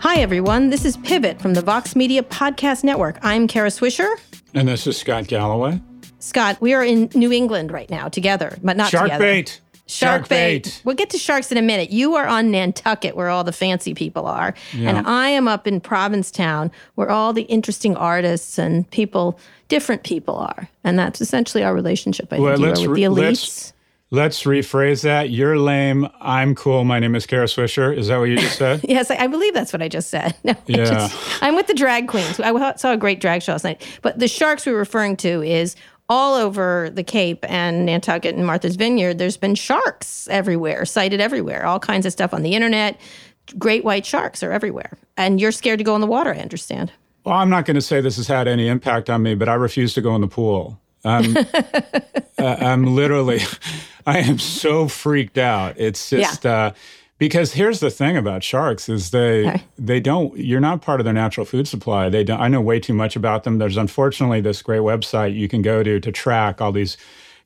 Hi, everyone. This is Pivot from the Vox Media Podcast Network. I'm Kara Swisher. And this is Scott Galloway. Scott, we are in New England right now together, but not Shark together. bait. Shark, bait. We'll get to sharks in a minute. You are on Nantucket, where all the fancy people are. Yeah. And I am up in Provincetown, where all the interesting artists and people, different people are. And that's essentially our relationship, I Well, think, let's with the elites. let's- Let's rephrase that. You're lame. I'm cool. My name is Kara Swisher. Is that what you just said? Yes, I, I believe that's what I just said. No, I Yeah. just- I'm with the drag queens. I saw a great drag show last night. But the sharks we're referring to is all over the Cape and Nantucket and Martha's Vineyard. There's been sharks everywhere, sighted everywhere. All kinds of stuff on the internet. Great white sharks are everywhere, and you're scared to go in the water. I understand. well, I'm not going to say this has had any impact on me, but I refuse to go in the pool. I'm, uh, I'm literally, I am so freaked out. It's just uh, because here's the thing about sharks is they Okay. they don't. You're not part of their natural food supply. They don't. I know way too much about them. There's unfortunately this great website you can go to to track all these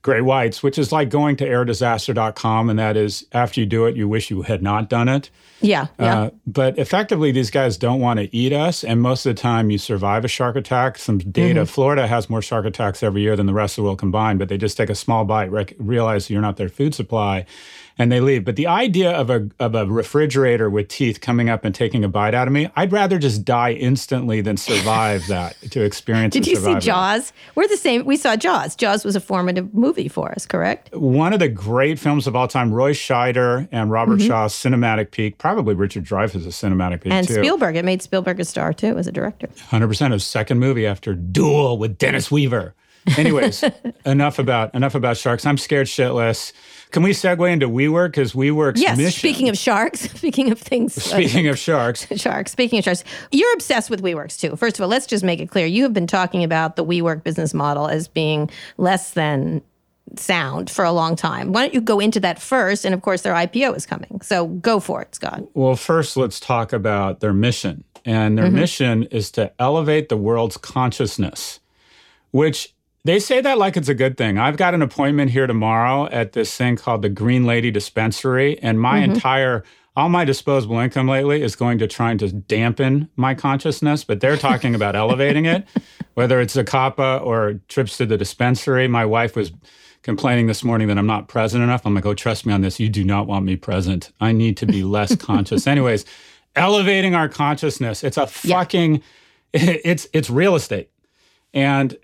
gray whites, which is like going to airdisaster.com, and that is after you do it, you wish you had not done it. Yeah, yeah. Uh, but effectively, these guys don't want to eat us. And most of the time, you survive a shark attack. Some data Mm-hmm. Florida has more shark attacks every year than the rest of the world combined, but they just take a small bite, rec- realize you're not their food supply, and they leave. But the idea of a, of a refrigerator with teeth coming up and taking a bite out of me, I'd rather just die instantly than survive that to experience Did you see that. Jaws? We're the same. We saw Jaws. Jaws was a formative movie for us, correct? One of the great films of all time, Roy Scheider and Robert Mm-hmm. Shaw's Cinematic Peak, probably Richard Dreyfuss' Cinematic Peak And too. Spielberg. It made Spielberg a star too as a director. 100% his second movie after Duel with Dennis Weaver. Anyways, enough about enough about sharks. I'm scared shitless. Can we segue into WeWork? Because WeWork's Yes. mission. Speaking of sharks, speaking of things. uh, speaking of sharks, Sharks. Speaking of sharks, you're obsessed with WeWorks too. First of all, let's just make it clear. You have been talking about the WeWork business model as being less than sound for a long time. Why don't you go into that first? And of course, their IPO is coming. So go for it, Scott. well, first let's talk about their mission. And their mission is to elevate the world's consciousness, which they say that like it's a good thing. I've got an appointment here tomorrow at this thing called the Green Lady Dispensary, and my mm-hmm. entire all my disposable income lately is going to trying to dampen my consciousness, but they're talking about elevating it, whether it's Zacapa or trips to the dispensary. My wife was complaining this morning that I'm not present enough. I'm like, oh, trust me on this. You do not want me present. I need to be less conscious. Anyways, elevating our consciousness. It's a fucking, it's it's real estate. And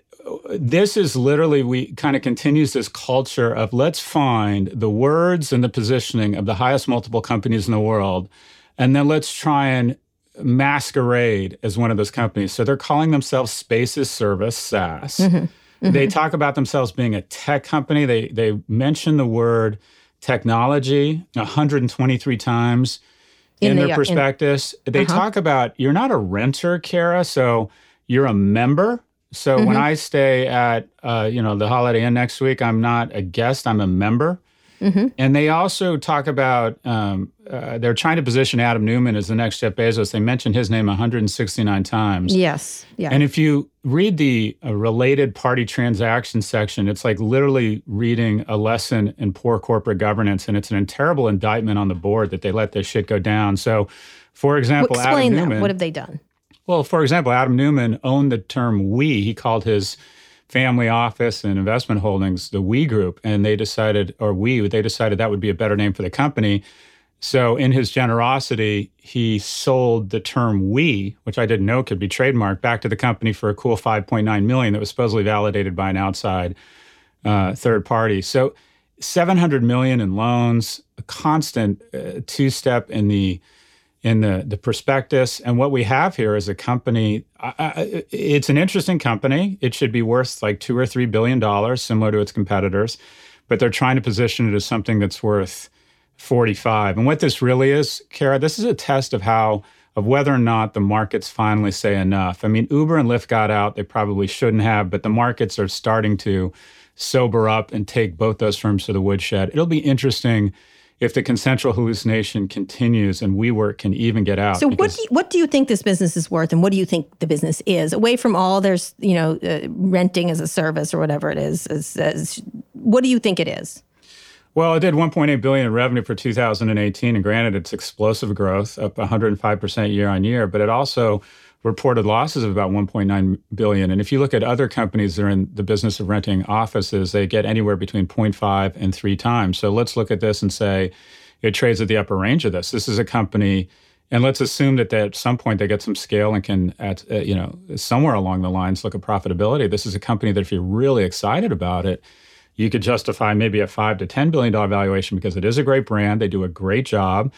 this is literally we kind of continues this culture of let's find the words and the positioning of the highest multiple companies in the world and then let's try and masquerade as one of those companies. So they're calling themselves spaces service SaaS. Mm-hmm. Mm-hmm. They talk about themselves being a tech company. They they mention the word technology 123 times in, In the- their yeah, in- prospectus. they uh-huh. talk about you're not a renter, Kara, so you're a member. So when Mm-hmm. I stay at uh, you know the Holiday Inn next week, I'm not a guest; I'm a member. Mm-hmm. And they also talk about um, uh, they're trying to position Adam Neumann as the next Jeff Bezos. They mention his name 169 times. Yes. Yeah. And if you read the uh, related party transaction section, it's like literally reading a lesson in poor corporate governance, and it's an terrible indictment on the board that they let this shit go down. So, for example, Explain Adam that. Neumann. What have they done? Well, for example, Adam Neumann owned the term "we." He called his family office and investment holdings the "we group," and they decided, or we, they decided that would be a better name for the company. So, in his generosity, he sold the term "we," which I didn't know could be trademarked, back to the company for a cool 5.9 million that was supposedly validated by an outside uh, third party. So, 700 million in loans, a constant uh, two-step in the in the the prospectus. And what we have here is a company. I, I, it's an interesting company. It should be worth like two or three billion dollars, similar to its competitors, but they're trying to position it as something that's worth 45. And what this really is, Kara, this is a test of how of whether or not the markets finally say enough. I mean, Uber and Lyft got out; they probably shouldn't have, but the markets are starting to sober up and take both those firms to the woodshed. It'll be interesting if the consensual hallucination continues and WeWork can even get out. So what do you, what do you think this business is worth, and what do you think the business is away from all there's you know uh, renting as a service or whatever it is? Is, is what do you think it is? Well, it did 1.8 billion in revenue for 2018, and granted, it's explosive growth, up 105 percent year on year. But it also reported losses of about 1.9 billion. And if you look at other companies that are in the business of renting offices, they get anywhere between 0.5 and three times. So let's look at this and say it trades at the upper range of this. This is a company, and let's assume that at some point they get some scale and can, at uh, you know, somewhere along the lines look at profitability. This is a company that if you're really excited about it, you could justify maybe a five to ten billion dollar valuation because it is a great brand. They do a great job.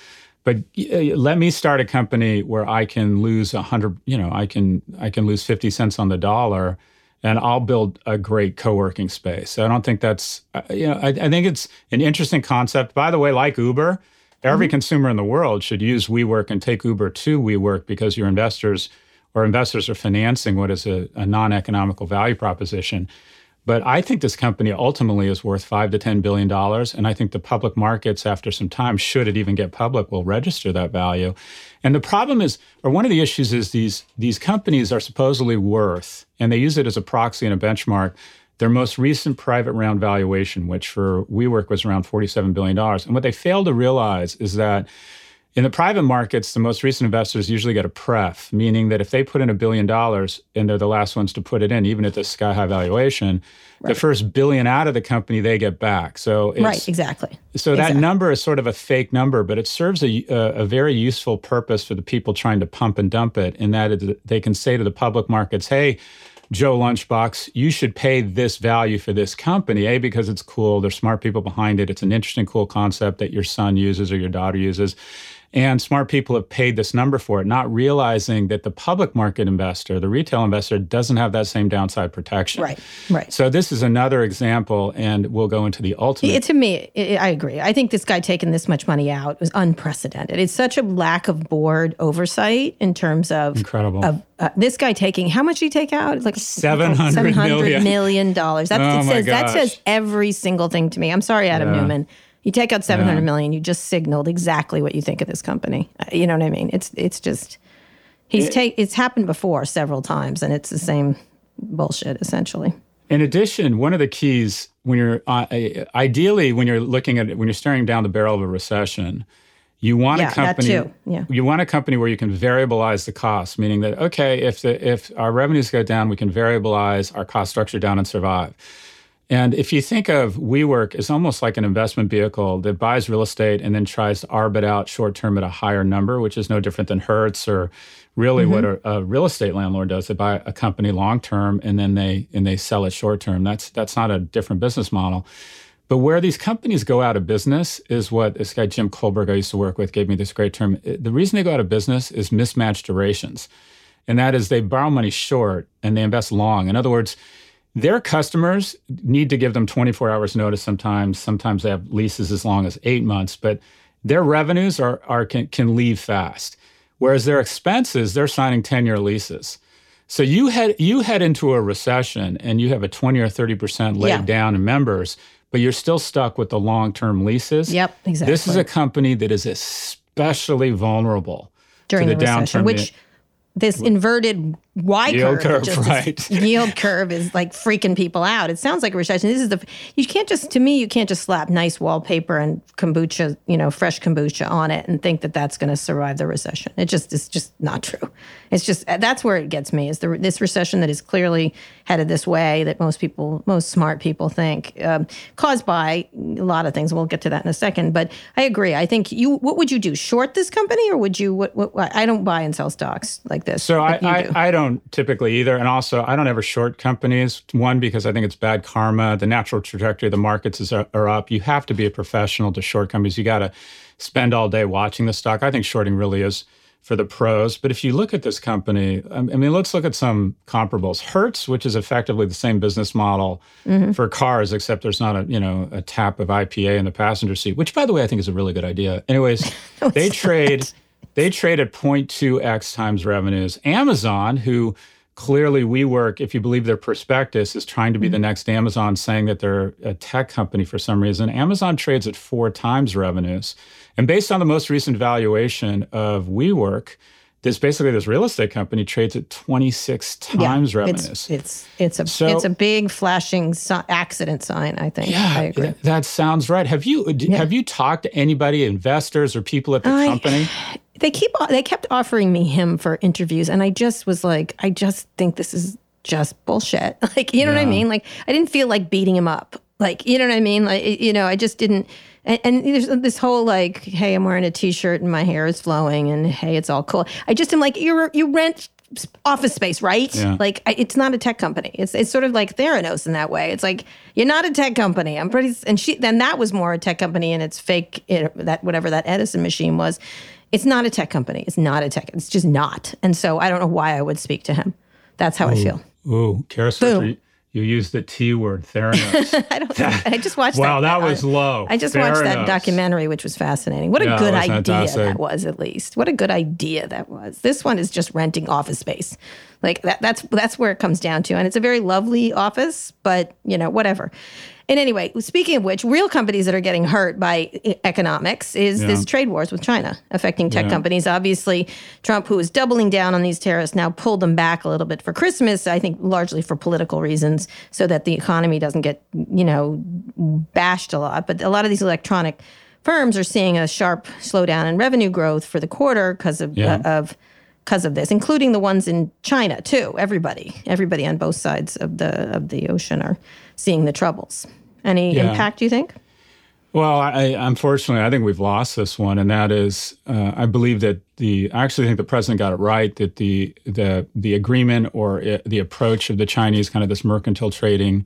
But uh, let me start a company where I can lose a hundred, you know, I can I can lose fifty cents on the dollar, and I'll build a great co-working space. I don't think that's, uh, you know, I, I, think it's an interesting concept. By the way, like Uber, every mm-hmm. consumer in the world should use WeWork and take Uber to WeWork because your investors or investors are financing what is a, a non-economical value proposition. But I think this company ultimately is worth five to ten billion dollars, and I think the public markets, after some time, should it even get public, will register that value. And the problem is, or one of the issues is these these companies are supposedly worth, and they use it as a proxy and a benchmark. Their most recent private round valuation, which for WeWork was around $47 billion. And what they fail to realize is that in the private markets, the most recent investors usually get a pref, meaning that if they put in a billion dollars and they're the last ones to put it in, even at this sky high valuation, right. the first billion out of the company they get back. So right, exactly. So exactly. that number is sort of a fake number, but it serves a, a, a, very useful purpose for the people trying to pump and dump it. In that they can say to the public markets, "Hey." Joe Lunchbox, you should pay this value for this company, A, because it's cool. There's smart people behind it. It's an interesting, cool concept that your son uses or your daughter uses. And smart people have paid this number for it, not realizing that the public market investor, the retail investor, doesn't have that same downside protection. Right, right. So this is another example, and we'll go into the ultimate. It, to me, it, I agree. I think this guy taking this much money out was unprecedented. It's such a lack of board oversight in terms of incredible. Of, uh, this guy taking how much did he take out? It's like seven hundred million. million dollars. That oh says that says every single thing to me. I'm sorry, Adam yeah. Neumann. You take out seven hundred yeah. million. you just signaled exactly what you think of this company. Uh, you know what I mean? It's it's just he's it, take it's happened before several times, and it's the same bullshit essentially. In addition, one of the keys when you're uh, ideally when you're looking at it, when you're staring down the barrel of a recession, you want yeah, a company. That too. Yeah. You want a company where you can variabilize the cost, meaning that okay, if the if our revenues go down, we can variabilize our cost structure down and survive. And if you think of WeWork as almost like an investment vehicle that buys real estate and then tries to arb it out short term at a higher number, which is no different than Hertz or really mm-hmm. what a, a, real estate landlord does. They buy a company long term and then they and they sell it short term. That's that's not a different business model. But where these companies go out of business is what this guy Jim Kohlberg I used to work with gave me this great term. The reason they go out of business is mismatched durations. And that is they borrow money short and they invest long. In other words, their customers need to give them 24 hours notice sometimes. Sometimes they have leases as long as eight months, but their revenues are, are can, can leave fast. Whereas their expenses, they're signing 10 year leases. So you head you head into a recession and you have a 20 or 30% laid yeah. down in members, but you're still stuck with the long-term leases. Yep, exactly. This is a company that is especially vulnerable during to the, the recession, downturn. Which this inverted Y yield curve, curve right? yield curve is like freaking people out. It sounds like a recession. This is the you can't just to me you can't just slap nice wallpaper and kombucha, you know, fresh kombucha on it and think that that's going to survive the recession. It just is just not true. It's just that's where it gets me is the this recession that is clearly headed this way that most people, most smart people think, um, caused by a lot of things. We'll get to that in a second. But I agree. I think you. What would you do? Short this company, or would you? What? what I don't buy and sell stocks like this. So I, I, I don't typically either, and also I don't ever short companies. One because I think it's bad karma. The natural trajectory of the markets is are up. You have to be a professional to short companies. You got to spend all day watching the stock. I think shorting really is for the pros. But if you look at this company, I mean, let's look at some comparables. Hertz, which is effectively the same business model mm-hmm. for cars, except there's not a you know a tap of IPA in the passenger seat, which by the way I think is a really good idea. Anyways, no, they trade they trade at 0.2x times revenues. Amazon, who clearly WeWork, if you believe their prospectus, is trying to be mm-hmm. the next Amazon, saying that they're a tech company for some reason. Amazon trades at four times revenues. And based on the most recent valuation of WeWork, this basically this real estate company trades at 26 times revenues. It's it's it's a So- it's a big flashing si- accident sign. I think. I agree. th- that sounds right. Have you d have you talked to anybody, investors or people at the I- company? They keep they kept offering me him for interviews and i just was like i just think this is just bullshit. Like you know what i mean? Like i didn't feel like beating him up. Like you know what i mean? Like you know i just didn't and, and there's this whole like hey i'm wearing a t-shirt and my hair is flowing and hey it's all cool. I just am like you you rent office space right? Yeah. like I, it's not a tech company. It's it's sort of like theranos in that way. It's like you're not a tech company. I'm pretty and she then that was more a tech company and it's fake it, that whatever that edison machine was it's not a tech company. It's not a tech. It's just not. And so I don't know why I would speak to him. That's how I feel. Ooh, Kara you used the T word, Theranos. I don't. I just watched. wow, that, that was low. I just watched that documentary, which was fascinating. What a Yeah, good idea fantastic. that was. At least, what a good idea that was. This one is just renting office space. Like that. That's that's where it comes down to, and it's a very lovely office, but you know, whatever. And anyway, speaking of which, real companies that are getting hurt by economics is this trade wars with China affecting tech Yeah. companies. Obviously, Trump, who is doubling down on these tariffs, now pulled them back a little bit for Christmas. I think largely for political reasons, so that the economy doesn't get you know bashed a lot. But a lot of these electronic firms are seeing a sharp slowdown in revenue growth for the quarter because of Yeah. uh, of because of this, including the ones in China too. Everybody, everybody on both sides of the of the ocean are seeing the troubles. Any Yeah. impact? Do you think? Well, I, unfortunately, I think we've lost this one, and that is, uh, I believe that the. I actually think the president got it right that the the the agreement or uh, the approach of the Chinese, kind of this mercantile trading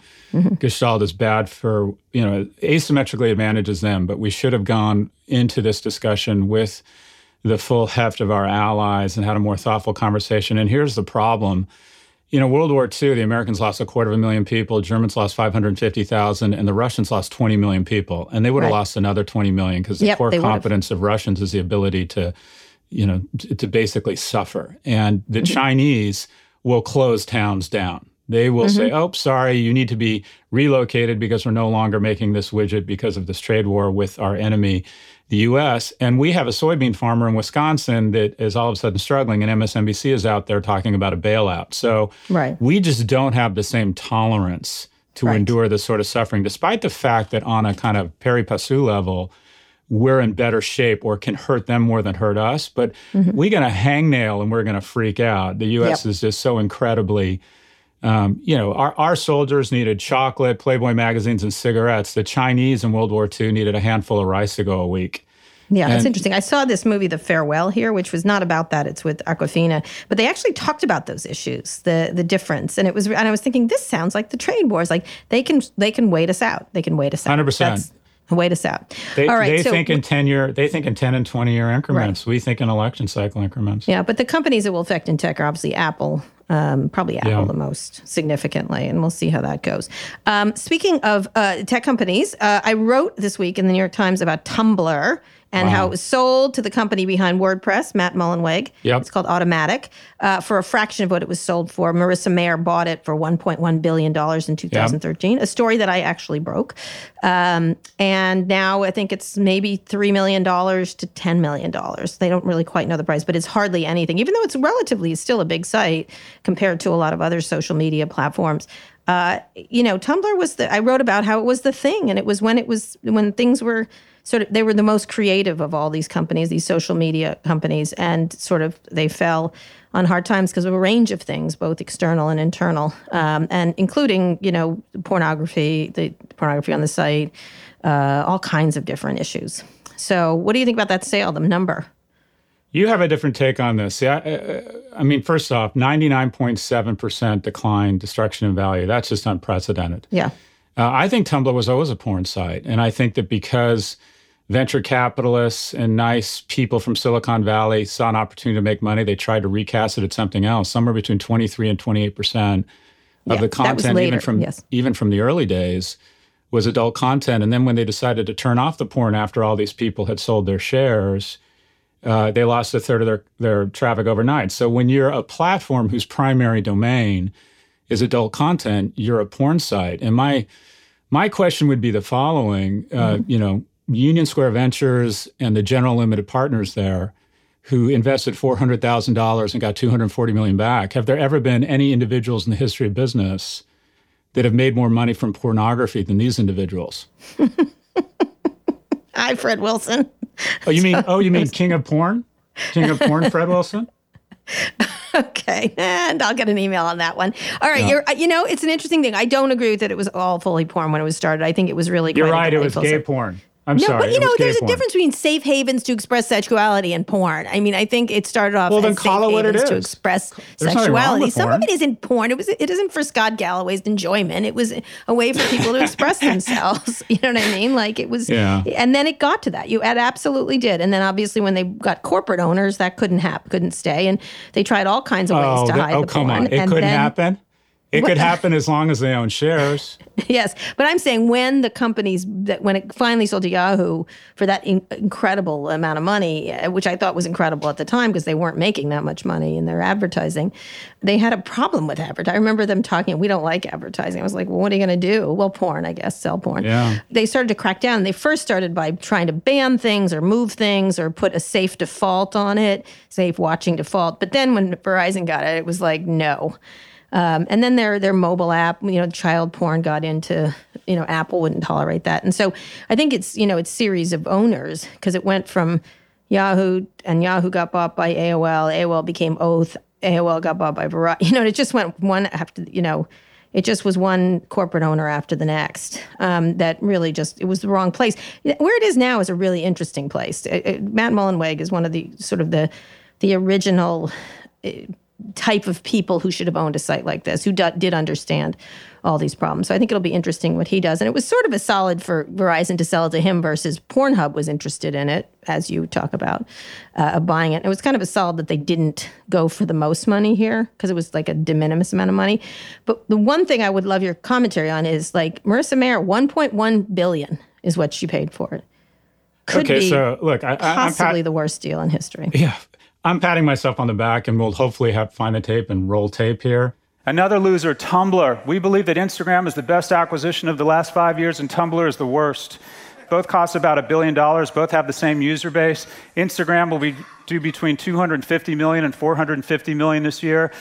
gestalt, is bad for you know asymmetrically advantages them. But we should have gone into this discussion with the full heft of our allies and had a more thoughtful conversation. And here's the problem. You know, World War II, the Americans lost a quarter of a million people, Germans lost 550,000, and the Russians lost 20 million people. And they would have Right. lost another 20 million because the Yep, core they would've. competence of Russians is the ability to, you know, t- to basically suffer. And the Mm-hmm. Chinese will close towns down. They will say, Mm-hmm. oh, sorry, you need to be relocated because we're no longer making this widget because of this trade war with our enemy, the US. And we have a soybean farmer in Wisconsin that is all of a sudden struggling, and MSNBC is out there talking about a bailout. So Right. we just don't have the same tolerance to Right. endure this sort of suffering, despite the fact that on a kind of pari passu level, we're in better shape or can hurt them more than hurt us. But Mm-hmm. we're going to hangnail and we're going to freak out. The U.S. Yep. is just so incredibly, um, you know, our, our soldiers needed chocolate, Playboy magazines, and cigarettes. The Chinese in World War II needed a handful of rice to go a week. Yeah, that's interesting. I saw this movie, The Farewell, here, which was not about that. It's with Awkwafina, but they actually talked about those issues, the the difference, and it was. And I was thinking, this sounds like the trade wars. Like they can they can wait us out. They can wait us out. 100%. That's- Wait us out. They, All right. they so think in ten year, they think in ten and twenty year increments. We think in election cycle increments. Yeah, but the companies that will affect in tech are obviously Apple, um, probably Apple Yeah. the most significantly, and we'll see how that goes. Um, speaking of uh, tech companies, uh, I wrote this week in the New York Times about Tumblr and how it was sold to the company behind WordPress, Matt Mullenweg. Yep. It's called Automattic uh, for a fraction of what it was sold for. Marissa Mayer bought it for $1.1 billion in 2013, a story that I actually broke. Um, and now I think it's maybe $3 million to $10 million. They don't really quite know the price, but it's hardly anything, even though it's relatively still a big site compared to a lot of other social media platforms. Uh, you know, Tumblr was the, I wrote about how it was the thing. And it was when it was, when things were sort of, they were the most creative of all these companies, these social media companies. And sort of they fell on hard times because of a range of things, both external and internal, um, and including, you know, pornography, the pornography on the site, uh, all kinds of different issues. So, what do you think about that sale, the number? You have a different take on this. I, I mean, first off, 99.7% decline, destruction in value. That's just unprecedented. Yeah. Uh, I think Tumblr was always a porn site. And I think that because venture capitalists and nice people from Silicon Valley saw an opportunity to make money, they tried to recast it at something else, somewhere between 23 and 28% of Yeah, the content, even from yes. even from the early days, was adult content. And then when they decided to turn off the porn after all these people had sold their shares, uh, they lost a third of their, their traffic overnight. So when you're a platform whose primary domain is adult content, you're a porn site. And my my question would be the following: uh, You know, Union Square Ventures and the general limited partners there, who invested $400,000 and got 240 million back. Have there ever been any individuals in the history of business that have made more money from pornography than these individuals? Hi, Fred Wilson. Oh, you mean oh, you mean King of Porn? King of Porn, Fred Wilson? okay, and I'll get an email on that one. All right, yeah. you know, it's an interesting thing. I don't agree with that it was all fully porn when it was started. I think it was really. You're right. It was gay porn. I'm no, sorry. but you know, there's a difference between safe havens to express sexuality and porn. I mean, I think it started off well, then as call safe it havens to express There's sexuality. Some porn. of it isn't porn. It was it isn't for Scott Galloway's enjoyment. It was a way for people to express themselves. You know what I mean? Like it was yeah. and then it got to that. You it absolutely did. And then obviously when they got corporate owners, that couldn't happen, couldn't stay. And they tried all kinds of ways oh, to the, hide oh, the come porn. on. It and couldn't then, happen. It could happen as long as they own shares. Yes, but I'm saying when the companies that when it finally sold to Yahoo for that in- incredible amount of money, uh, which I thought was incredible at the time because they weren't making that much money in their advertising, they had a problem with advertising. I remember them talking, "We don't like advertising." I was like, "Well, what are you going to do?" Well, porn, I guess, sell porn. Yeah. They started to crack down. They first started by trying to ban things or move things or put a safe default on it, safe watching default. But then when Verizon got it, it was like, no. Um, and then their their mobile app, you know, child porn got into, you know, Apple wouldn't tolerate that. And so I think it's, you know, it's series of owners because it went from Yahoo and Yahoo got bought by AOL, AOL became Oath, AOL got bought by Verizon. You know, it just went one after, you know, it just was one corporate owner after the next. Um, that really just it was the wrong place. Where it is now is a really interesting place. It- it- Matt Mullenweg is one of the sort of the the original uh, type of people who should have owned a site like this, who d- did understand all these problems. So I think it'll be interesting what he does. And it was sort of a solid for Verizon to sell it to him versus Pornhub was interested in it, as you talk about uh, buying it. And it was kind of a solid that they didn't go for the most money here because it was like a de minimis amount of money. But the one thing I would love your commentary on is like Marissa Mayer, 1.1 billion is what she paid for it. Could okay, be so look, I, I, I'm possibly pat- the worst deal in history. yeah, I'm patting myself on the back, and we'll hopefully have find the tape and roll tape here. Another loser, Tumblr. We believe that Instagram is the best acquisition of the last five years, and Tumblr is the worst. Both cost about a billion dollars. Both have the same user base. Instagram will be do between 250 million and 450 million this year.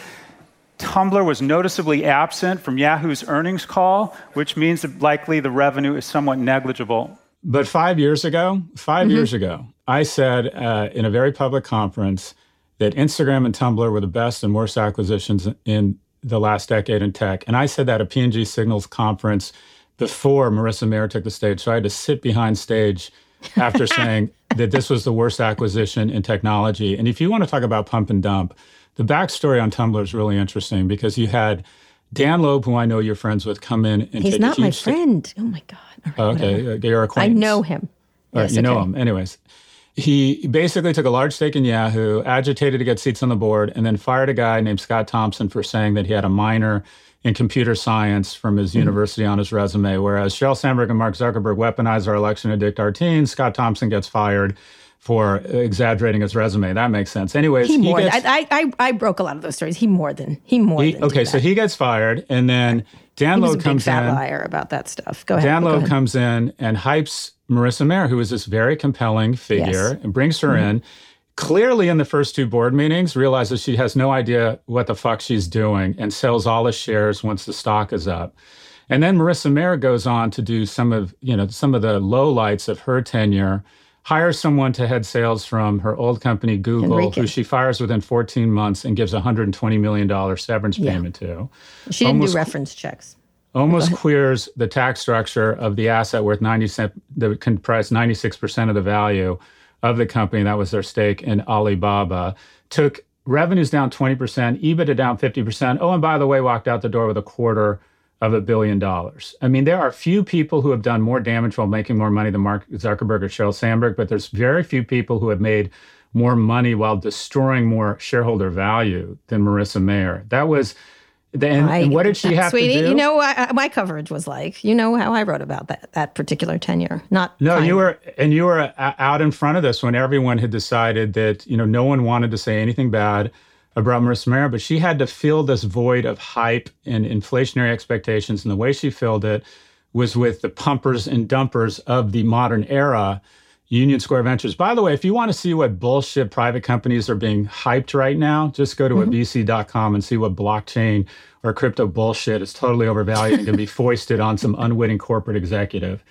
Tumblr was noticeably absent from Yahoo's earnings call, which means that likely the revenue is somewhat negligible. But five years ago, 5 years ago, I said uh, in a very public conference that Instagram and Tumblr were the best and worst acquisitions in the last decade in tech. And I said that at P&G Signals conference before Marissa Mayer took the stage. So I had to sit behind stage after saying that this was the worst acquisition in technology. And if you want to talk about pump and dump, the backstory on Tumblr is really interesting because you had Dan Loeb, who I know you're friends with, come in and He's take not my friend. Oh my God. Right, Oh, okay, uh, you're I know him. All right, Yes, you know him. Anyways, he basically took a large stake in Yahoo, agitated to get seats on the board, and then fired a guy named Scott Thompson for saying that he had a minor in computer science from his university on his resume. Whereas Sheryl Sandberg and Mark Zuckerberg weaponized our election to addict our teens, Scott Thompson gets fired for exaggerating his resume. That makes sense. Anyways, He more. gets, I, I I broke a lot of those stories. He more than he more he- than. okay, so he gets fired, and then Dan He big comes in. liar about that stuff. Go ahead. Dan ahead. comes in and hypes Marissa Mayer, who is this very compelling figure, Yes. Mm-hmm. and brings her in. Clearly, in the first two board meetings, realizes she has no idea what the fuck she's doing and sells all the shares once the stock is up. And then Marissa Mayer goes on to do some of you know some of the lowlights of her tenure. Hires someone to head sales from her old company Google, Henrique. who she fires within 14 months and gives 120 million dollar severance Yeah. payment to She didn't almost- do reference checks. almost queers the tax structure of the asset worth 90 cent that comprised 96% of the value of the company that was their stake in alibaba took revenues down 20% ebitda down 50% oh and by the way walked out the door with a quarter of a billion dollars i mean there are few people who have done more damage while making more money than mark zuckerberg or sheryl sandberg but there's very few people who have made more money while destroying more shareholder value than marissa mayer that was and, what did she have sweetie, to do You know what I- my coverage was like. You know how I wrote about that that particular tenure. Not No, fine. you were, and you were uh, out in front of this when everyone had decided that you know no one wanted to say anything bad about Marissa Mayer, but she had to fill this void of hype and inflationary expectations, and the way she filled it was with the pumpers and dumpers of the modern era. Union Square Ventures. By the way, if you want to see what bullshit private companies are being hyped right now, just go to mm-hmm. abc.com and see what blockchain or crypto bullshit is totally overvalued and can be foisted on some unwitting corporate executive.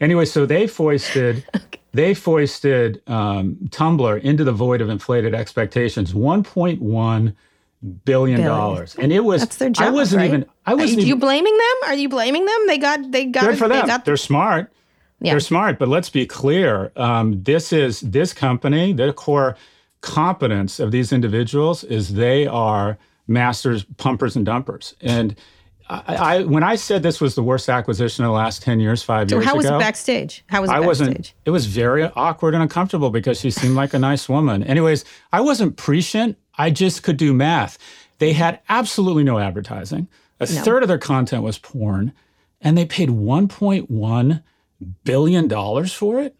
Anyway, so they foisted okay. They foisted um, Tumblr into the void of inflated expectations. 1.1 billion dollars, and it was. That's their job. I wasn't right? even. I wasn't. Are you even, blaming them? Are you blaming them? They got. They got. Good for them. They got, They're smart. Yeah. They're smart, but let's be clear. Um, this is this company. The core competence of these individuals is they are masters, pumpers, and dumpers. And I, I, when I said this was the worst acquisition of the last ten years, five so years So how ago, was it backstage? How was it I backstage? wasn't. It was very awkward and uncomfortable because she seemed like a nice woman. Anyways, I wasn't prescient. I just could do math. They had absolutely no advertising. A no. third of their content was porn, and they paid 1.1 billion dollars for it.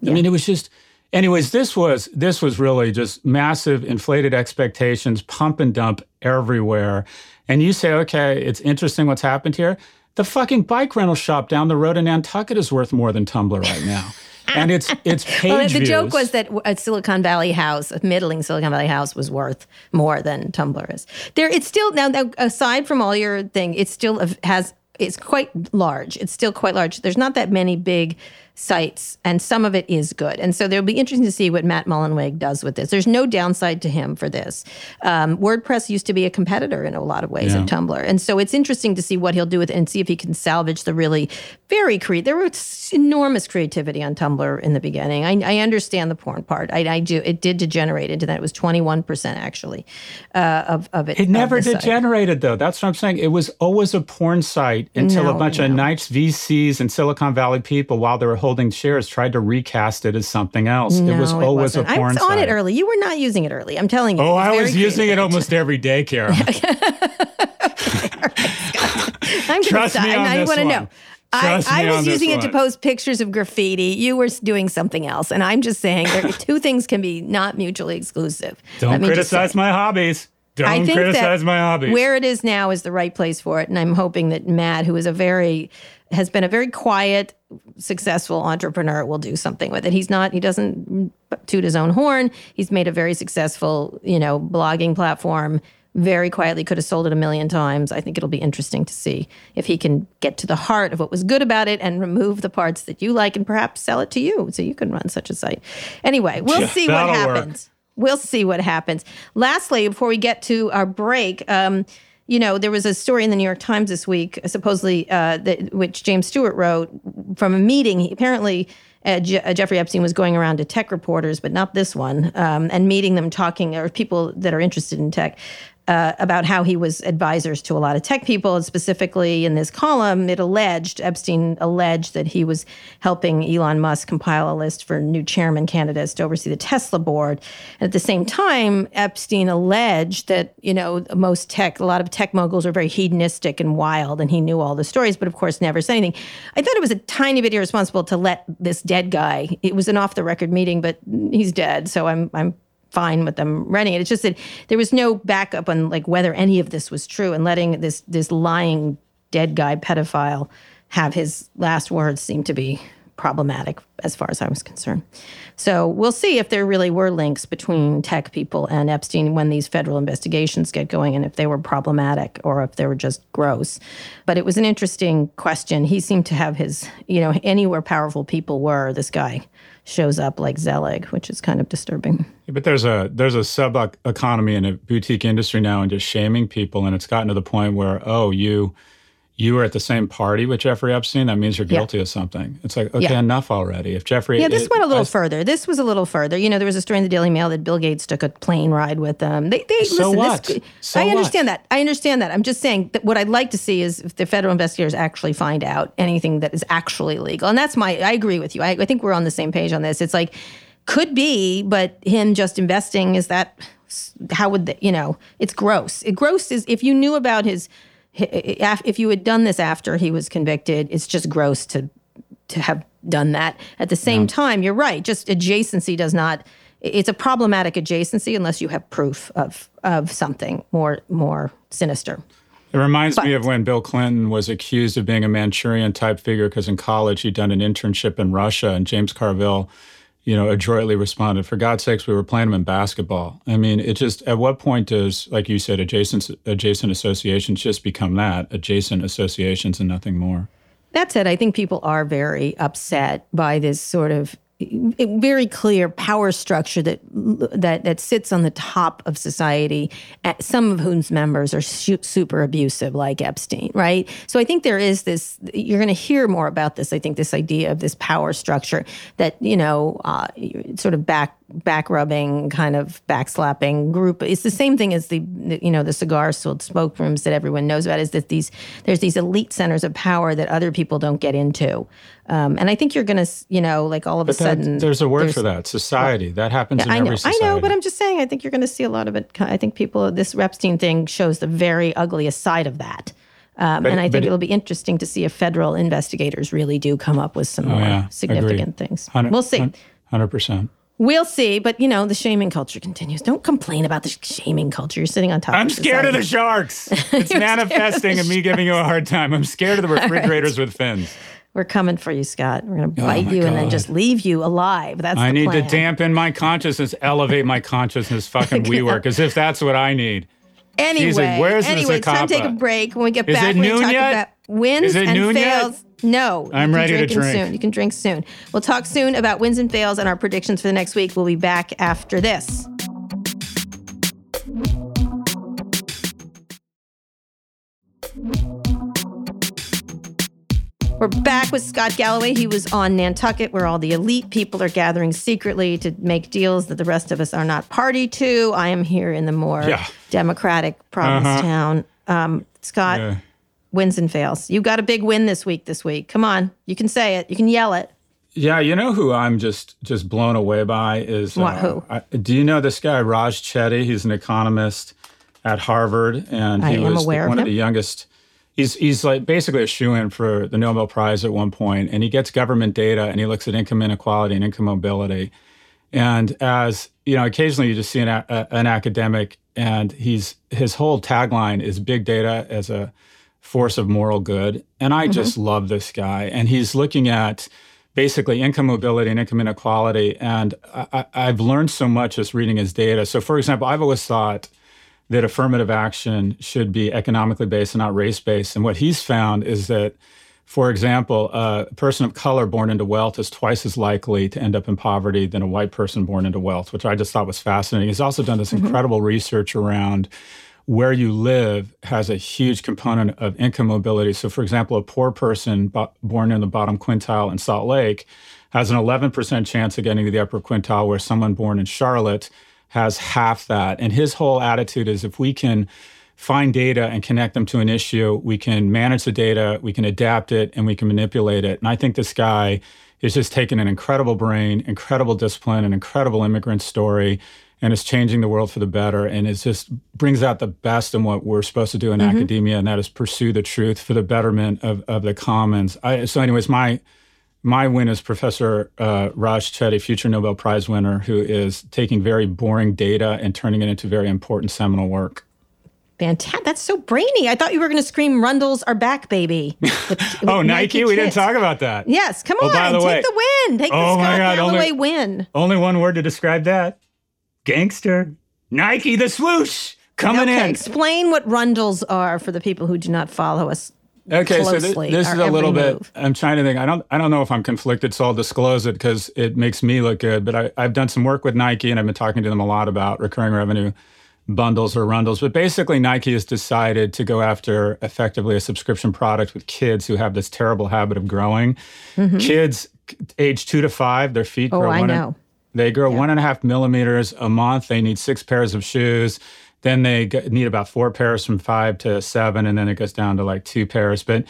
Yeah. I mean, it was just. Anyways, this was this was really just massive inflated expectations, pump and dump everywhere. And you say, okay, it's interesting what's happened here. The fucking bike rental shop down the road in Nantucket is worth more than Tumblr right now. and it's it's page well, the views. joke was that a uh, Silicon Valley house, a middling Silicon Valley house, was worth more than Tumblr is. There, it's still now. Aside from all your thing, it still has. It's quite large. It's still quite large. There's not that many big sites, and some of it is good. And so there'll be interesting to see what Matt Mullenweg does with this. There's no downside to him for this. Um, WordPress used to be a competitor in a lot of ways yeah. of Tumblr, and so it's interesting to see what he'll do with it and see if he can salvage the really very creative. There was enormous creativity on Tumblr in the beginning. I, I understand the porn part. I, I, do. It did degenerate into that. It was 21 percent actually uh, of of it. It never degenerated site. though. That's what I'm saying. It was always a porn site until no, a bunch no. of nice VCs and Silicon Valley people, while they were holding shares tried to recast it as something else. No, it was always it a porn I was on site. it early. You were not using it early. I'm telling you. Oh, I was using it almost every day, Kara. I'm Trust stop. me on I want to know. I, I, was using it to post pictures of graffiti. You were doing something else. And I'm just saying there, two things can be not mutually exclusive. Don't criticize my hobbies. Don't I think criticize my hobbies. Where it is now is the right place for it. And I'm hoping that Matt, who is a very has been a very quiet, successful entrepreneur will do something with it. He's not, he doesn't toot his own horn. He's made a very successful, you know, blogging platform very quietly, could have sold it a million times. I think it'll be interesting to see if he can get to the heart of what was good about it and remove the parts that you like and perhaps sell it to you so you can run such a site. Anyway, we'll yeah, see what happens. Work. We'll see what happens. Lastly, before we get to our break, um, you know, there was a story in the New York Times this week, supposedly, uh, that, which James Stewart wrote from a meeting. He, apparently, uh, Je- uh, Jeffrey Epstein was going around to tech reporters, but not this one, um, and meeting them, talking, or people that are interested in tech, uh, about how he was advisors to a lot of tech people. And specifically in this column, it alleged, Epstein alleged that he was helping Elon Musk compile a list for new chairman candidates to oversee the Tesla board. And at the same time, Epstein alleged that, you know, most tech, a lot of tech moguls are very hedonistic and wild, and he knew all the stories, but of course never said anything. I thought it was a tiny bit irresponsible to let this dead guy, it was an off the record meeting, but he's dead. So I'm, I'm fine with them running it. It's just that there was no backup on like whether any of this was true, and letting this this lying dead guy pedophile have his last words seemed to be problematic as far as I was concerned. So we'll see if there really were links between tech people and Epstein when these federal investigations get going and if they were problematic or if they were just gross. But it was an interesting question. He seemed to have his, you know, anywhere powerful people were, this guy shows up like Zelig, which is kind of disturbing. Yeah, but there's a there's a sub economy in a boutique industry now and just shaming people and it's gotten to the point where oh you you were at the same party with Jeffrey Epstein, that means you're guilty yeah. of something. It's like, okay, yeah. enough already. If Jeffrey. Yeah, this it, went a little I, further. This was a little further. You know, there was a story in the Daily Mail that Bill Gates took a plane ride with them. They, they so listen, what? This, so I understand what? that. I understand that. I'm just saying that what I'd like to see is if the federal investigators actually find out anything that is actually legal. And that's my, I agree with you. I, I think we're on the same page on this. It's like, could be, but him just investing, is that, how would, the, you know, it's gross. It gross is, if you knew about his, if you had done this after he was convicted, it's just gross to to have done that. At the same yeah. time, you're right. Just adjacency does not. It's a problematic adjacency unless you have proof of of something more more sinister. It reminds but, me of when Bill Clinton was accused of being a Manchurian type figure because in college he'd done an internship in Russia, and James Carville you know, adroitly responded. For God's sakes, we were playing them in basketball. I mean, it just at what point does, like you said, adjacent adjacent associations just become that adjacent associations and nothing more? That said, I think people are very upset by this sort of very clear power structure that that that sits on the top of society. Some of whose members are super abusive, like Epstein, right? So I think there is this. You're going to hear more about this. I think this idea of this power structure that you know, uh, sort of back back rubbing kind of backslapping group. It's the same thing as the, you know the cigar sold smoke rooms that everyone knows about is that these there's these elite centers of power that other people don't get into. Um, and i think you're going to you know like all of but a sudden there's a word there's, for that society. Well, that happens yeah, in I know, every society i know but i'm just saying i think you're going to see a lot of it. I think people this Epstein thing shows the very ugliest side of that. Um, but, and I think it'll be interesting to see if federal investigators really do come up with some oh, more yeah, significant things. We'll see. 100%. We'll see, but you know, the shaming culture continues. Don't complain about the shaming culture. You're sitting on top I'm scared of the sharks. It's manifesting and me giving you a hard time. I'm scared of the refrigerators right. with fins. We're coming for you, Scott. We're going to oh bite oh you God. and then just leave you alive. That's I need plan. to dampen my consciousness, elevate my consciousness, fucking we WeWork, as if that's what I need. Anyway, Jesus, where's anyway, it's time to take a break. When we get Is back, we talk about wins and fails. Yet? No, I'm ready to drink. Soon. You can drink soon. We'll talk soon about wins and fails and our predictions for the next week. We'll be back after this. We're back with Scott Galloway. He was on Nantucket, where all the elite people are gathering secretly to make deals that the rest of us are not party to. I am here in the more yeah. democratic province uh-huh. town. Um, Scott, yeah wins and fails. You got a big win this week. This week, come on, you can say it. You can yell it. Yeah, you know who I'm just just blown away by is what? Uh, who? I, do you know this guy Raj Chetty? He's an economist at Harvard, and he was one of, of the youngest. He's he's like basically a shoe in for the Nobel Prize at one point, and he gets government data and he looks at income inequality and income mobility. And as you know, occasionally you just see an, a, an academic, and he's his whole tagline is big data as a force of moral good. And I mm-hmm. just love this guy. And he's looking at basically income mobility and income inequality. And I, have learned so much just reading his data. So, for example, I've always thought that affirmative action should be economically based and not race based. And what he's found is that, for example, a person of color born into wealth is twice as likely to end up in poverty than a white person born into wealth, which I just thought was fascinating. He's also done this mm-hmm. incredible research around where you live has a huge component of income mobility. So, for example, a poor person bo- born in the bottom quintile in Salt Lake has an 11% chance of getting to the upper quintile, where someone born in Charlotte has half that. And his whole attitude is if we can find data and connect them to an issue, we can manage the data, we can adapt it, and we can manipulate it. And I think this guy is just taking an incredible brain, incredible discipline, an incredible immigrant story and it's changing the world for the better. And it just brings out the best in what we're supposed to do in mm-hmm. academia, and that is pursue the truth for the betterment of, of the commons. I, so, anyways, my my win is Professor uh, Raj Chetty, future Nobel Prize winner, who is taking very boring data and turning it into very important seminal work. Fantastic. That's so brainy. I thought you were going to scream, Rundles are back, baby. With, with oh, Nike? We didn't talk about that. Yes. Come oh, on. By the take way, the win. Take oh the Scott God, Galloway only, win. Only one word to describe that gangster. Nike the swoosh coming okay, in. Explain what rundles are for the people who do not follow us. Okay, closely, so th- this is a little bit. I'm trying to think. I don't. I don't know if I'm conflicted, so I'll disclose it because it makes me look good. But I, I've done some work with Nike, and I've been talking to them a lot about recurring revenue bundles or rundles. But basically, Nike has decided to go after effectively a subscription product with kids who have this terrible habit of growing. Mm-hmm. Kids age two to five, their feet oh, grow. I know. They grow yeah. one and a half millimeters a month. They need six pairs of shoes. Then they need about four pairs from five to seven, and then it goes down to like two pairs. But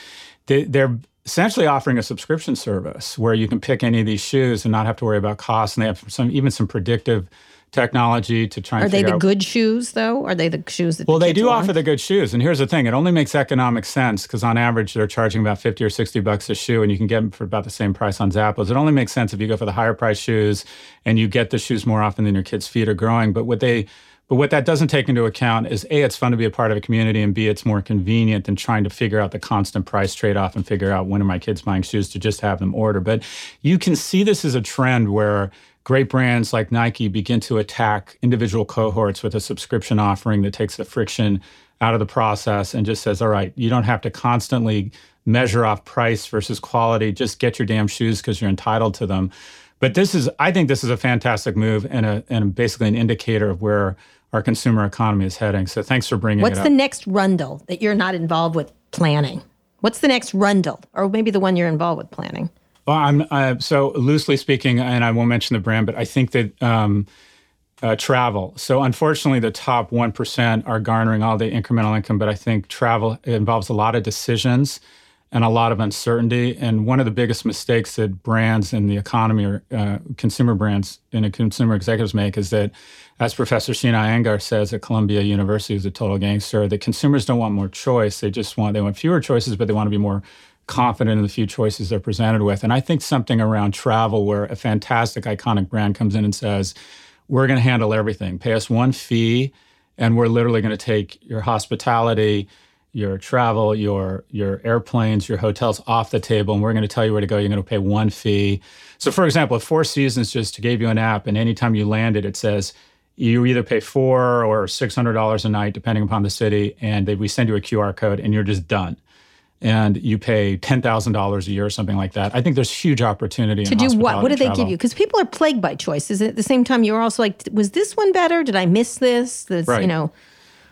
they, they're essentially offering a subscription service where you can pick any of these shoes and not have to worry about costs. And they have some even some predictive technology to try. Are they the out. good shoes though? Are they the shoes that? Well, the they do want? offer the good shoes, and here's the thing: it only makes economic sense because on average they're charging about fifty or sixty bucks a shoe, and you can get them for about the same price on Zappos. It only makes sense if you go for the higher price shoes, and you get the shoes more often than your kids' feet are growing. But what they but what that doesn't take into account is A, it's fun to be a part of a community, and B, it's more convenient than trying to figure out the constant price trade off and figure out when are my kids buying shoes to just have them order. But you can see this as a trend where great brands like Nike begin to attack individual cohorts with a subscription offering that takes the friction out of the process and just says, all right, you don't have to constantly measure off price versus quality. Just get your damn shoes because you're entitled to them. But this is, I think this is a fantastic move and, a, and basically an indicator of where our consumer economy is heading. So thanks for bringing What's it up. What's the next rundle that you're not involved with planning? What's the next rundle, or maybe the one you're involved with planning? Well, I'm uh, so loosely speaking, and I won't mention the brand, but I think that um, uh, travel. So unfortunately, the top one percent are garnering all the incremental income, but I think travel involves a lot of decisions and a lot of uncertainty. And one of the biggest mistakes that brands in the economy or uh, consumer brands and consumer executives make is that, as Professor Sheena Iyengar says at Columbia University, who's a total gangster, that consumers don't want more choice. They just want they want fewer choices, but they want to be more confident in the few choices they're presented with. And I think something around travel, where a fantastic iconic brand comes in and says, "We're going to handle everything. Pay us one fee." And we're literally going to take your hospitality, your travel, your your airplanes, your hotels off the table, and we're going to tell you where to go. You're going to pay one fee. So, for example, if Four Seasons just gave you an app, and anytime you landed, it says you either pay four or six hundred dollars a night, depending upon the city, and they, we send you a QR code, and you're just done. And you pay ten thousand dollars a year or something like that. I think there's huge opportunity to do what? What do they give you? Because people are plagued by choices. At the same time, you're also like, was this one better? Did I miss this? This, right. you know.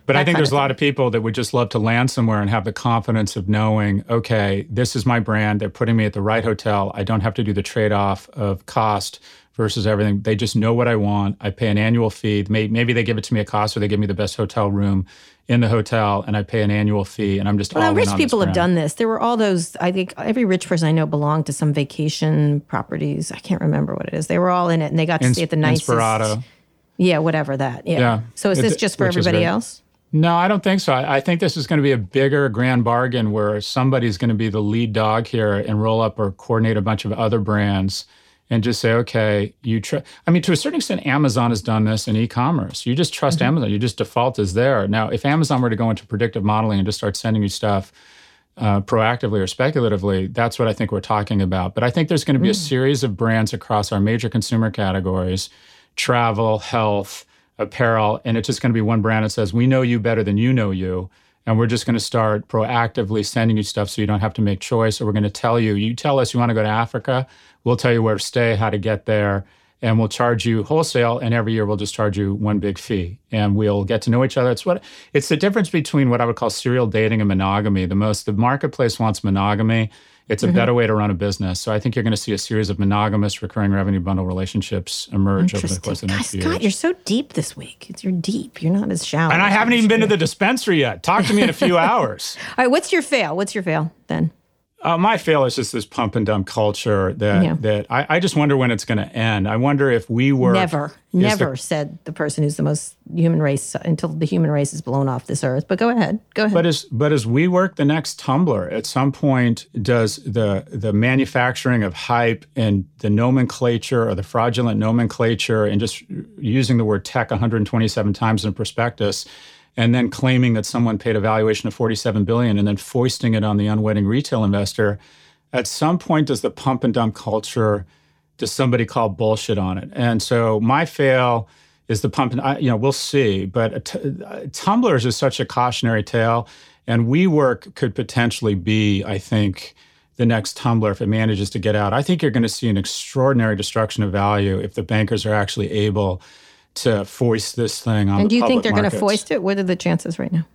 But I think there's a lot of people that would just love to land somewhere and have the confidence of knowing, okay, this is my brand. They're putting me at the right hotel. I don't have to do the trade off of cost versus everything. They just know what I want. I pay an annual fee. Maybe they give it to me at cost or they give me the best hotel room in the hotel and I pay an annual fee and I'm just well, rich people have done this. There were all those I think every rich person I know belonged to some vacation properties. I can't remember what it is. They were all in it and they got to stay at the nicest Inspirato. Yeah, whatever that. Yeah. yeah. So is this just for everybody else? No, I don't think so. I, I, think this is going to be a bigger grand bargain where somebody's going to be the lead dog here and roll up or coordinate a bunch of other brands and just say, okay, you trust. I mean, to a certain extent, Amazon has done this in e-commerce. You just trust mm-hmm. Amazon. You just default is there. Now, if Amazon were to go into predictive modeling and just start sending you stuff uh, proactively or speculatively, that's what I think we're talking about. But I think there's going to be mm. a series of brands across our major consumer categories: travel, health apparel, and it's just going to be one brand that says, We know you better than you know you. And we're just going to start proactively sending you stuff so you don't have to make choice. Or we're going to tell you, you tell us you want to go to Africa, we'll tell you where to stay, how to get there, and we'll charge you wholesale. And every year we'll just charge you one big fee, and we'll get to know each other. It's what it's the difference between what I would call serial dating and monogamy. The most the marketplace wants monogamy it's a mm-hmm. better way to run a business. So I think you're going to see a series of monogamous recurring revenue bundle relationships emerge over the course of the next year. Scott, you're so deep this week. It's, you're deep. You're not as shallow. And I haven't even been to the dispensary yet. Talk to me in a few hours. All right, what's your fail? What's your fail then? Uh, my fail is just this pump and dump culture that yeah. that I, I, just wonder when it's going to end. I wonder if we were never, never the, said the person who's the most human race until the human race is blown off this earth. But go ahead, go ahead. But as but as WeWork the next Tumblr, at some point, does the the manufacturing of hype and the nomenclature or the fraudulent nomenclature and just using the word tech 127 times in a prospectus and then claiming that someone paid a valuation of 47 billion and then foisting it on the unwitting retail investor at some point does the pump and dump culture does somebody call bullshit on it and so my fail is the pump and I, you know we'll see but t- tumblr is such a cautionary tale and WeWork could potentially be i think the next Tumblr if it manages to get out. I think you're going to see an extraordinary destruction of value if the bankers are actually able to foist this thing on. And do you think they're going to foist it? What are the chances right now?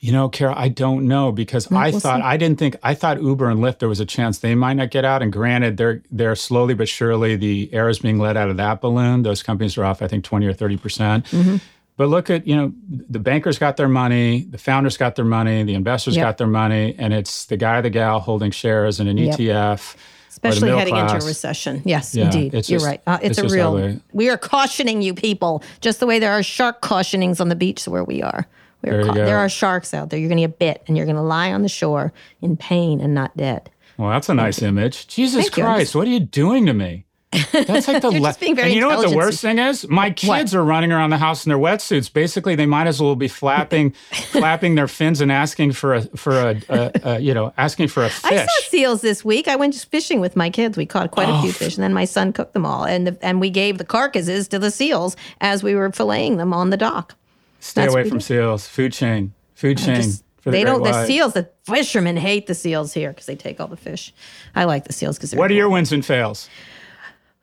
You know, Kara, I don't know because I we'll thought see. I didn't think I thought Uber and Lyft there was a chance they might not get out. And granted, they're they're slowly but surely the air is being let out of that balloon. Those companies are off, I think, twenty or thirty percent. Mm-hmm. But look at you know the bankers got their money, the founders got their money, the investors yep. got their money, and it's the guy or the gal holding shares in an yep. ETF especially heading class. into a recession. Yes, yeah, indeed, you're right. Uh, it's, it's, a real. We are cautioning you, people, just the way there are shark cautionings on the beach where we are. There, ca- there, are sharks out there. You're going to get bit, and you're going to lie on the shore in pain and not dead. Well, that's a nice image. Jesus Thank Christ, you. what are you doing to me? That's like the You're le- being very and you know what the worst thing is? My kids are running around the house in their wetsuits. Basically, they might as well be flapping, flapping their fins and asking for a for a, a, a you know asking for a I fish. saw seals this week. I went fishing with my kids. We caught quite a Oh. few fish, and then my son cooked them all, and the, and we gave the carcasses to the seals as we were filleting them on the dock. Stay That's away from do. seals. Food chain. Food chain. Just- the they don't. The seals, the fishermen hate the seals here because they take all the fish. I like the seals because they're. What are your wins and fails?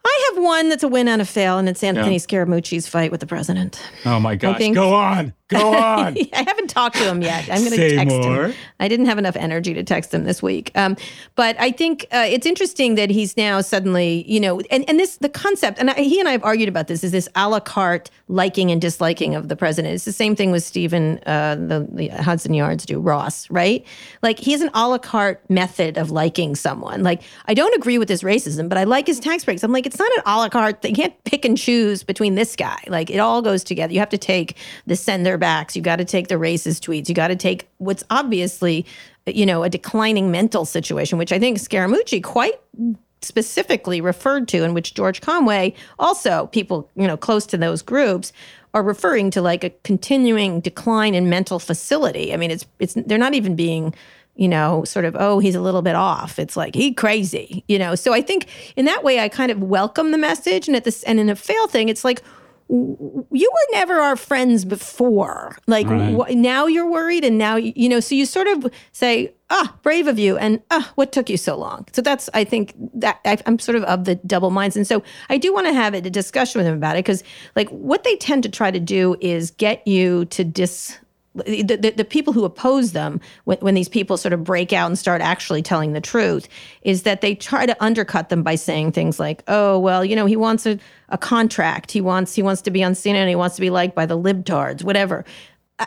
I have one that's a win and a fail, and it's Anthony Scaramucci's fight with the president. Oh my gosh! Go on. Go on. I haven't talked to him yet. I'm going to text more. him. I didn't have enough energy to text him this week. Um, but I think uh, it's interesting that he's now suddenly, you know, and, and this, the concept, and I, he and I have argued about this, is this a la carte liking and disliking of the president. It's the same thing with Stephen, uh, the, the Hudson Yards do, Ross, right? Like he has an a la carte method of liking someone. Like I don't agree with his racism, but I like his tax breaks. I'm like, it's not an a la carte. You can't pick and choose between this guy. Like it all goes together. You have to take the send their backs. You got to take the racist tweets. You got to take what's obviously, you know, a declining mental situation, which I think Scaramucci quite specifically referred to, and which George Conway also people you know close to those groups are referring to like a continuing decline in mental facility. I mean, it's it's they're not even being you know sort of oh he's a little bit off it's like he crazy you know so i think in that way i kind of welcome the message and at this and in a fail thing it's like you were never our friends before. Like Right. wh- now you're worried and now you you know so you sort of say ah brave of you and ah what took you so long? So that's i think that I, i'm sort of of the double minds. And so i do want to have a discussion with him about it because like what they tend to try to do is get you to dis the, the, the people who oppose them when, when these people sort of break out and start actually telling the truth is that they try to undercut them by saying things like oh well you know he wants a, a contract. He wants he wants to be on CNN he wants to be liked by the libtards whatever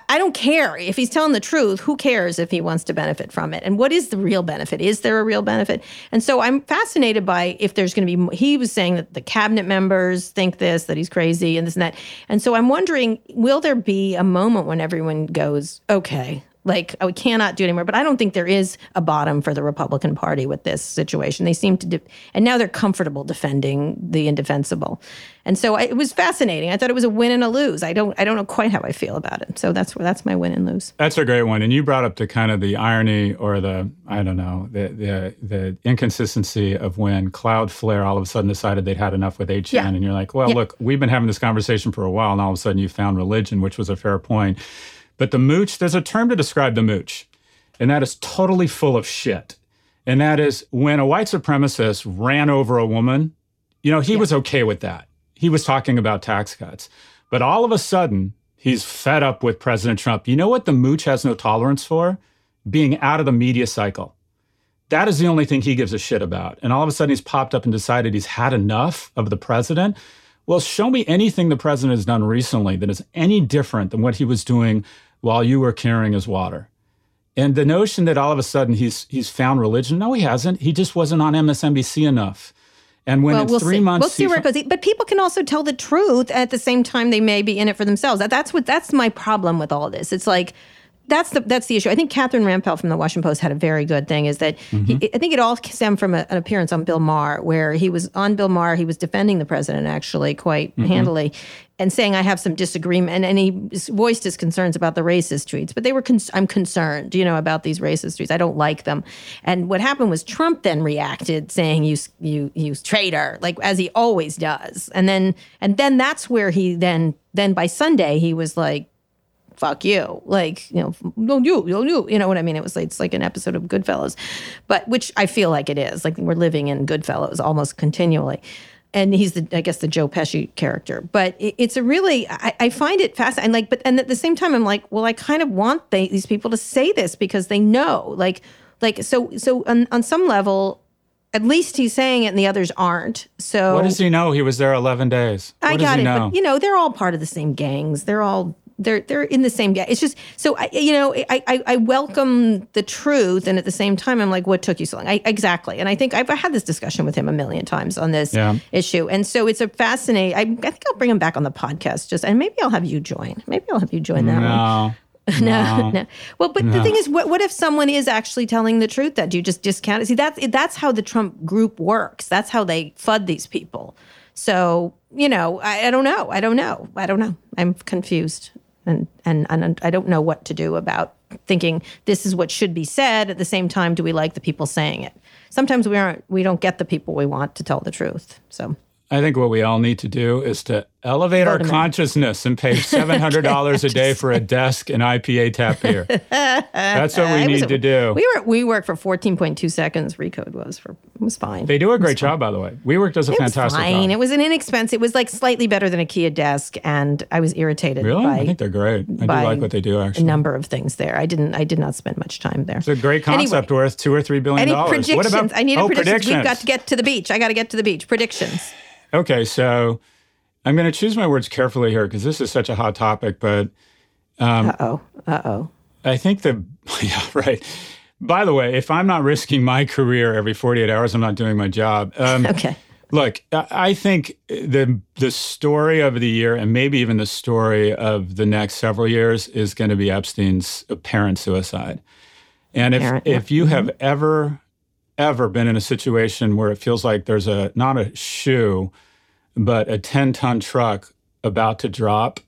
I- don't care if he's telling the truth. Who cares if he wants to benefit from it? And what is the real benefit? Is there a real benefit? And so I'm fascinated by if there's going to be. He was saying that the cabinet members think this, that he's crazy, and this and that. And so I'm wondering, will there be a moment when everyone goes, okay, like oh, we cannot do it anymore? But I don't think there is a bottom for the Republican Party with this situation. They seem to, de- and now they're comfortable defending the indefensible. And so I, it was fascinating. I thought it was a win and a lose. I don't, I don't know quite how I feel about it. So that's where that's my win and lose. That's a great one. And you brought up the kind of the irony or the I don't know the the the inconsistency of when Cloudflare all of a sudden decided they'd had enough with 8chan, Yeah. and you're like, well, Yeah. look, we've been having this conversation for a while, and all of a sudden you found religion, which was a fair point. But the mooch, there's a term to describe the mooch, and that is totally full of shit. And that is when a white supremacist ran over a woman, you know, he was okay with that. He was talking about tax cuts. But all of a sudden, he's fed up with President Trump. You know what the mooch has no tolerance for? Being out of the media cycle. That is the only thing he gives a shit about. And all of a sudden, he's popped up and decided he's had enough of the president. Well, show me anything the president has done recently that is any different than what he was doing while you were carrying his water. And the notion that all of a sudden he's he's found religion, no, he hasn't. He just wasn't on MSNBC enough. And when Well, we'll three see. months, We'll see where it goes. But people can also tell the truth at the same time. They may be in it for themselves. That's what. That's my problem with all this. It's like. That's the that's the issue. I think Catherine Rampell from the Washington Post had a very good thing. Is that Mm-hmm. he, I think it all stemmed from a, an appearance on Bill Maher, where he was on Bill Maher. He was defending the president actually quite Mm-hmm. handily, and saying I have some disagreement. And, and he voiced his concerns about the racist tweets. But they were con- I'm concerned, you know, about these racist tweets. I don't like them. And what happened was Trump then reacted, saying you you you traitor, like as he always does. And then and then that's where he then then by Sunday he was like fuck you like you know don't you don't you you know what i mean it was like it's like an episode of goodfellas but which i feel like it is like we're living in goodfellas almost continually and he's the i guess the joe pesci character but it, it's a really I, I find it fascinating like but and at the same time i'm like well i kind of want they, these people to say this because they know like like so so on, on some level at least he's saying it and the others aren't so what does he know? He was there 11 days. What I got it, know? but you know they're all part of the same gangs. They're all they're they're in the same gang. It's just so I, you know I, I I welcome the truth, and at the same time I'm like, what took you so long? I, exactly, and I think I've had this discussion with him a million times on this Yeah. issue, and so it's a fascinating. I, I think I'll bring him back on the podcast, just and maybe I'll have you join. Maybe I'll have you join that one. no. no, no. Well, but the thing is, what, what if someone is actually telling the truth? That do you just discount it? See, that's that's how the Trump group works. That's how they fud these people. So you know, I, I don't know. I don't know. I don't know. I'm confused, and and and I don't know what to do about thinking this is what should be said. At the same time, do we like the people saying it? Sometimes we aren't. We don't get the people we want to tell the truth. So I think what we all need to do is to elevate our consciousness and pay seven hundred dollars a day for a desk and IPA tap beer. That's what we need a, to do. We were we worked for fourteen point two seconds. Recode was for it was fine. They do a great job, by the way. We worked as a it fantastic. Was fine. Job. It was an inexpensive. It was like slightly better than a Kia desk, and I was irritated. Really, by, I think they're great. I do like what they do. Actually, a number of things there. I didn't. I did not spend much time there. It's a great concept anyway, worth two or three billion any dollars. Predictions? What about? I need oh, predictions. predictions. We've got to get to the beach. I got to get to the beach. Predictions. Okay, so I'm going to choose my words carefully here because this is such a hot topic. But um, uh oh, uh oh. I think the yeah right. By the way, if I'm not risking my career every 48 hours, I'm not doing my job. Um, okay. Look, I think the the story of the year, and maybe even the story of the next several years, is going to be Epstein's apparent suicide. And if if you have Mhm. ever ever been in a situation where it feels like there's a not a shoe, but a 10 ton truck about to drop.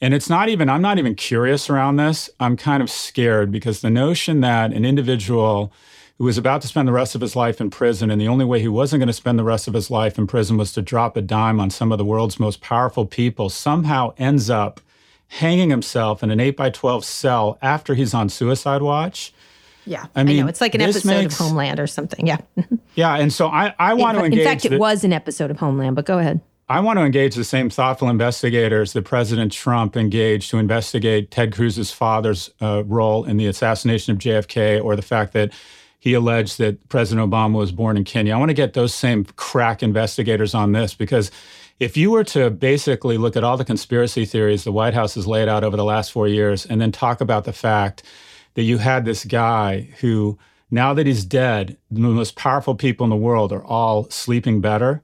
And it's not even, I'm not even curious around this. I'm kind of scared because the notion that an individual who was about to spend the rest of his life in prison, and the only way he wasn't going to spend the rest of his life in prison was to drop a dime on some of the world's most powerful people, somehow ends up hanging himself in an 8 by 12 cell after he's on suicide watch. Yeah, I I, know it's like an episode makes- of Homeland or something. Yeah, Yeah. And so I, I want to engage. in, fact, it the- was an episode of Homeland. But go ahead. I want to engage the same thoughtful investigators that President Trump engaged to investigate Ted Cruz's father's uh, role in the assassination of JFK or the fact that he alleged that President Obama was born in Kenya. I want to get those same crack investigators on this because if you were to basically look at all the conspiracy theories the White House has laid out over the last four years and then talk about the fact that you had this guy who, now that he's dead, the most powerful people in the world are all sleeping better.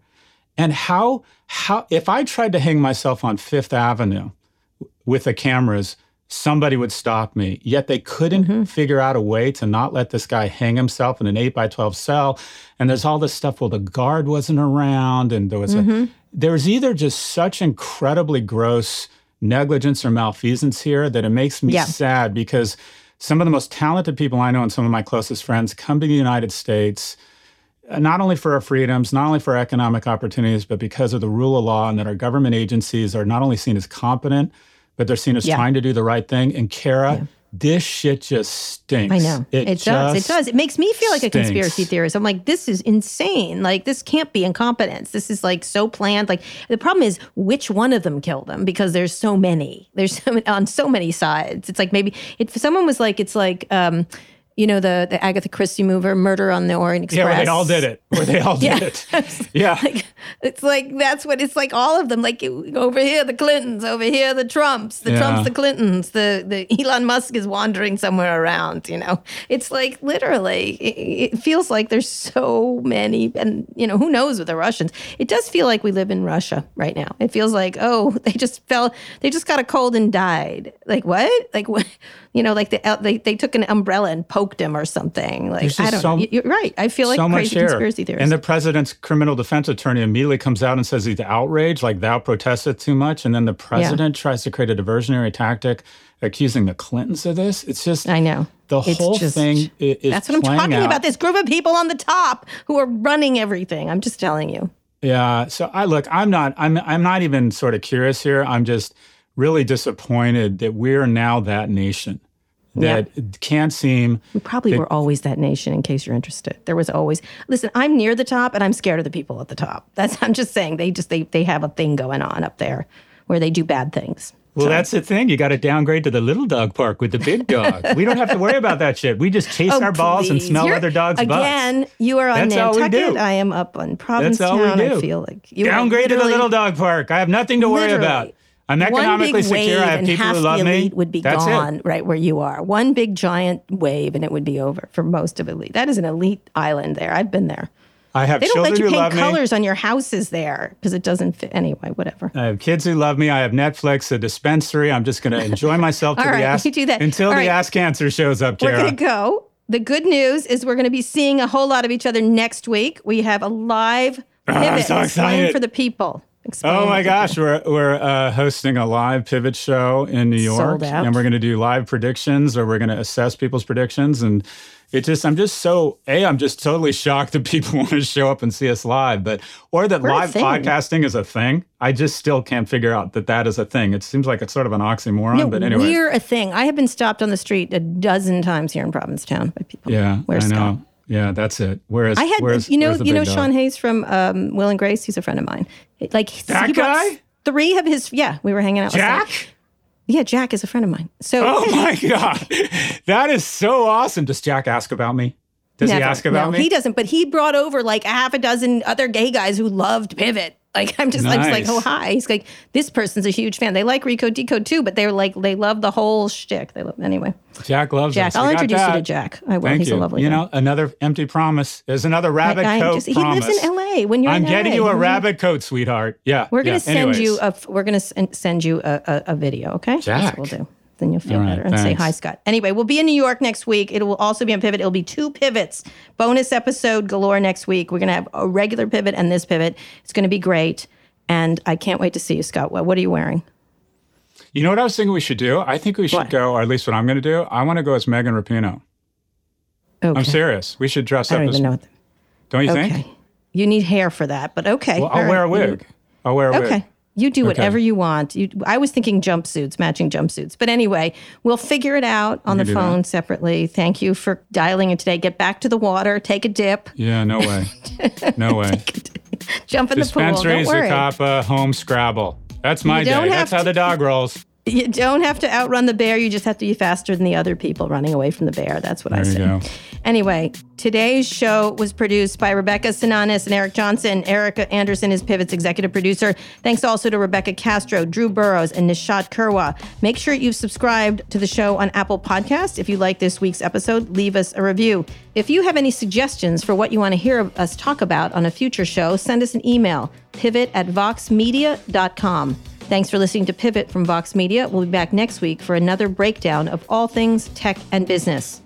And how how if I tried to hang myself on Fifth Avenue with the cameras, somebody would stop me. Yet they couldn't mm-hmm. figure out a way to not let this guy hang himself in an eight by twelve cell. And there's all this stuff. Well, the guard wasn't around, and there was a mm-hmm. there was either just such incredibly gross negligence or malfeasance here that it makes me Yeah. sad because some of the most talented people I know and some of my closest friends come to the United States uh, not only for our freedoms, not only for economic opportunities, but because of the rule of law and that our government agencies are not only seen as competent, but they're seen as Yeah. trying to do the right thing. And Kara, this shit just stinks. I know it, does. It does. It makes me feel like a conspiracy theorist. I'm like, this is insane. Like, this can't be incompetence. This is like so planned. Like, the problem is which one of them killed them because there's so many. There's so many, on so many sides. It's like maybe if someone was like, it's like, um, you know, the the Agatha Christie mover, Murder on the Orient Express. Yeah, where they all did it. Where they all did Yeah. it. Yeah. Like, it's like that's what it's like. All of them, like over here the Clintons, over here the Trumps, the Yeah. Trumps, the Clintons, the the Elon Musk is wandering somewhere around. You know, it's like literally, it, it feels like there's so many, and you know, who knows with the Russians? It does feel like we live in Russia right now. It feels like oh, they just fell, they just got a cold and died. Like what? Like what? You know, like they uh, they, they took an umbrella and poked him or something. Like I don't so- know. You're right. I feel like so crazy conspiracy theorists. And the president's criminal defense attorney immediately comes out and says he's outraged, like thou protested too much. And then the president tries to create a diversionary tactic, accusing the Clintons of this. It's just I know. the It's whole just- thing is That's what I'm talking out. about. This group of people on the top who are running everything. I'm just telling you. Yeah. So I look, I'm not, I'm, I'm not even sort of curious here. I'm just really disappointed that we're now that nation that can't seem. We probably were always that nation. In case you're interested, there was always. Listen, I'm near the top, and I'm scared of the people at the top. That's. I'm just saying they just they they have a thing going on up there where they do bad things. Well, that's the thing. You got to downgrade to the little dog park with the big dog. we don't have to worry about that shit. We just chase oh, our balls and Oh, smell You're- other dogs' butts. Again, you are on That's Nantucket. I am up on Provincetown. all we do. I feel like you Downgrade to the little dog park. I have nothing to worry about. I'm One economically big secure. wave I have and people half who love the me. elite would be That's gone it. right where you are. One big giant wave and it would be over for most of elite. That is an elite island there. I've been there. I have They don't children let you paint love me. colors on your houses there because it doesn't fit. Anyway, whatever. I have kids who love me. I have Netflix, a dispensary. I'm just going to enjoy myself till All the right, ass you do that. until All the right. ass cancer shows up, We're going to go. The good news is we're going to be seeing a whole lot of each other next week. We have a live Ah, pivot. so excited. for the people. Explain Oh my gosh, we're we're uh, hosting a live pivot show in New York, and we're going to do live predictions, or we're going to assess people's predictions, and it just I'm just so a I'm just totally shocked that people want to show up and see us live, but or that We're live podcasting is a thing. I just still can't figure out that that is a thing. It seems like it's sort of an oxymoron, No, but anyway, we're a thing. I have been stopped on the street a dozen times here in Provincetown by people. yeah, Where's I know. Scott? Yeah, that's it. Whereas I had, you know, you know big dog? Sean Hayes from um, Will and Grace. He's a friend of mine. Like That guy? Three of his, yeah, we were hanging out. Jack. Yeah, Jack is a friend of mine. So Oh my god, that is so awesome. Does Jack ask about me? Does he ask about no, me? He doesn't, but he brought over like a half a dozen other gay guys who loved Pivot. Like I'm just, I'm just like, oh hi. He's like, this person's a huge fan. They like Recode Decode too, but they're like, they love the whole shtick. They love anyway. Jack loves Jack, us. I'll introduce you to. Jack. I will. Thank He's you. a lovely. you guy. know, another empty promise. There's another rabbit I coat just- he lives in LA. When you're I'm in getting LA, you a rabbit coat, sweetheart. Yeah. We're gonna send Anyways. you a. We're gonna send you a, a, a video. Okay, Jack. That's what we'll do. Then you'll feel right, better and say hi, Scott. Anyway, we'll be in New York next week. It will also be on Pivot. It'll be two pivots, bonus episode galore next week. We're gonna have a regular pivot and this pivot. It's gonna be great, and I can't wait to see you, Scott. What, what are you wearing? You know what I was thinking we should do? I think we should What? go, or at least what I'm going to do. I want to go as Megan Rapinoe. Okay. I'm serious. We should dress I up as. even know. What the, Don't you okay. think? You need hair for that, but okay. Well, I'll wear a wig. I'll wear a wig. Okay. You do whatever you want. You, I was thinking jumpsuits, matching jumpsuits. But anyway, we'll figure it out on the phone separately. Thank you for dialing in today. Get back to the water, take a dip, Yeah, no way. No way. jump in the pool. Dispensary, Don't worry. Zacapa, uh, home Scrabble. That's my day. That's how to- the dog rolls. You don't have to outrun the bear. You just have to be faster than the other people running away from the bear. That's what I There you say. go. Anyway, today's show was produced by Rebecca Sananes and Eric Johnson. Erica Anderson is Pivot's executive producer. Thanks also to Rebecca Castro, Drew Burrows, and Nishat Kurwa. Make sure you've subscribed to the show on Apple Podcasts. If you like this week's episode, leave us a review. If you have any suggestions for what you want to hear us talk about on a future show, send us an email, pivot at voxmedia.com. Thanks for listening to Pivot from Vox Media. We'll be back next week for another breakdown of all things tech and business.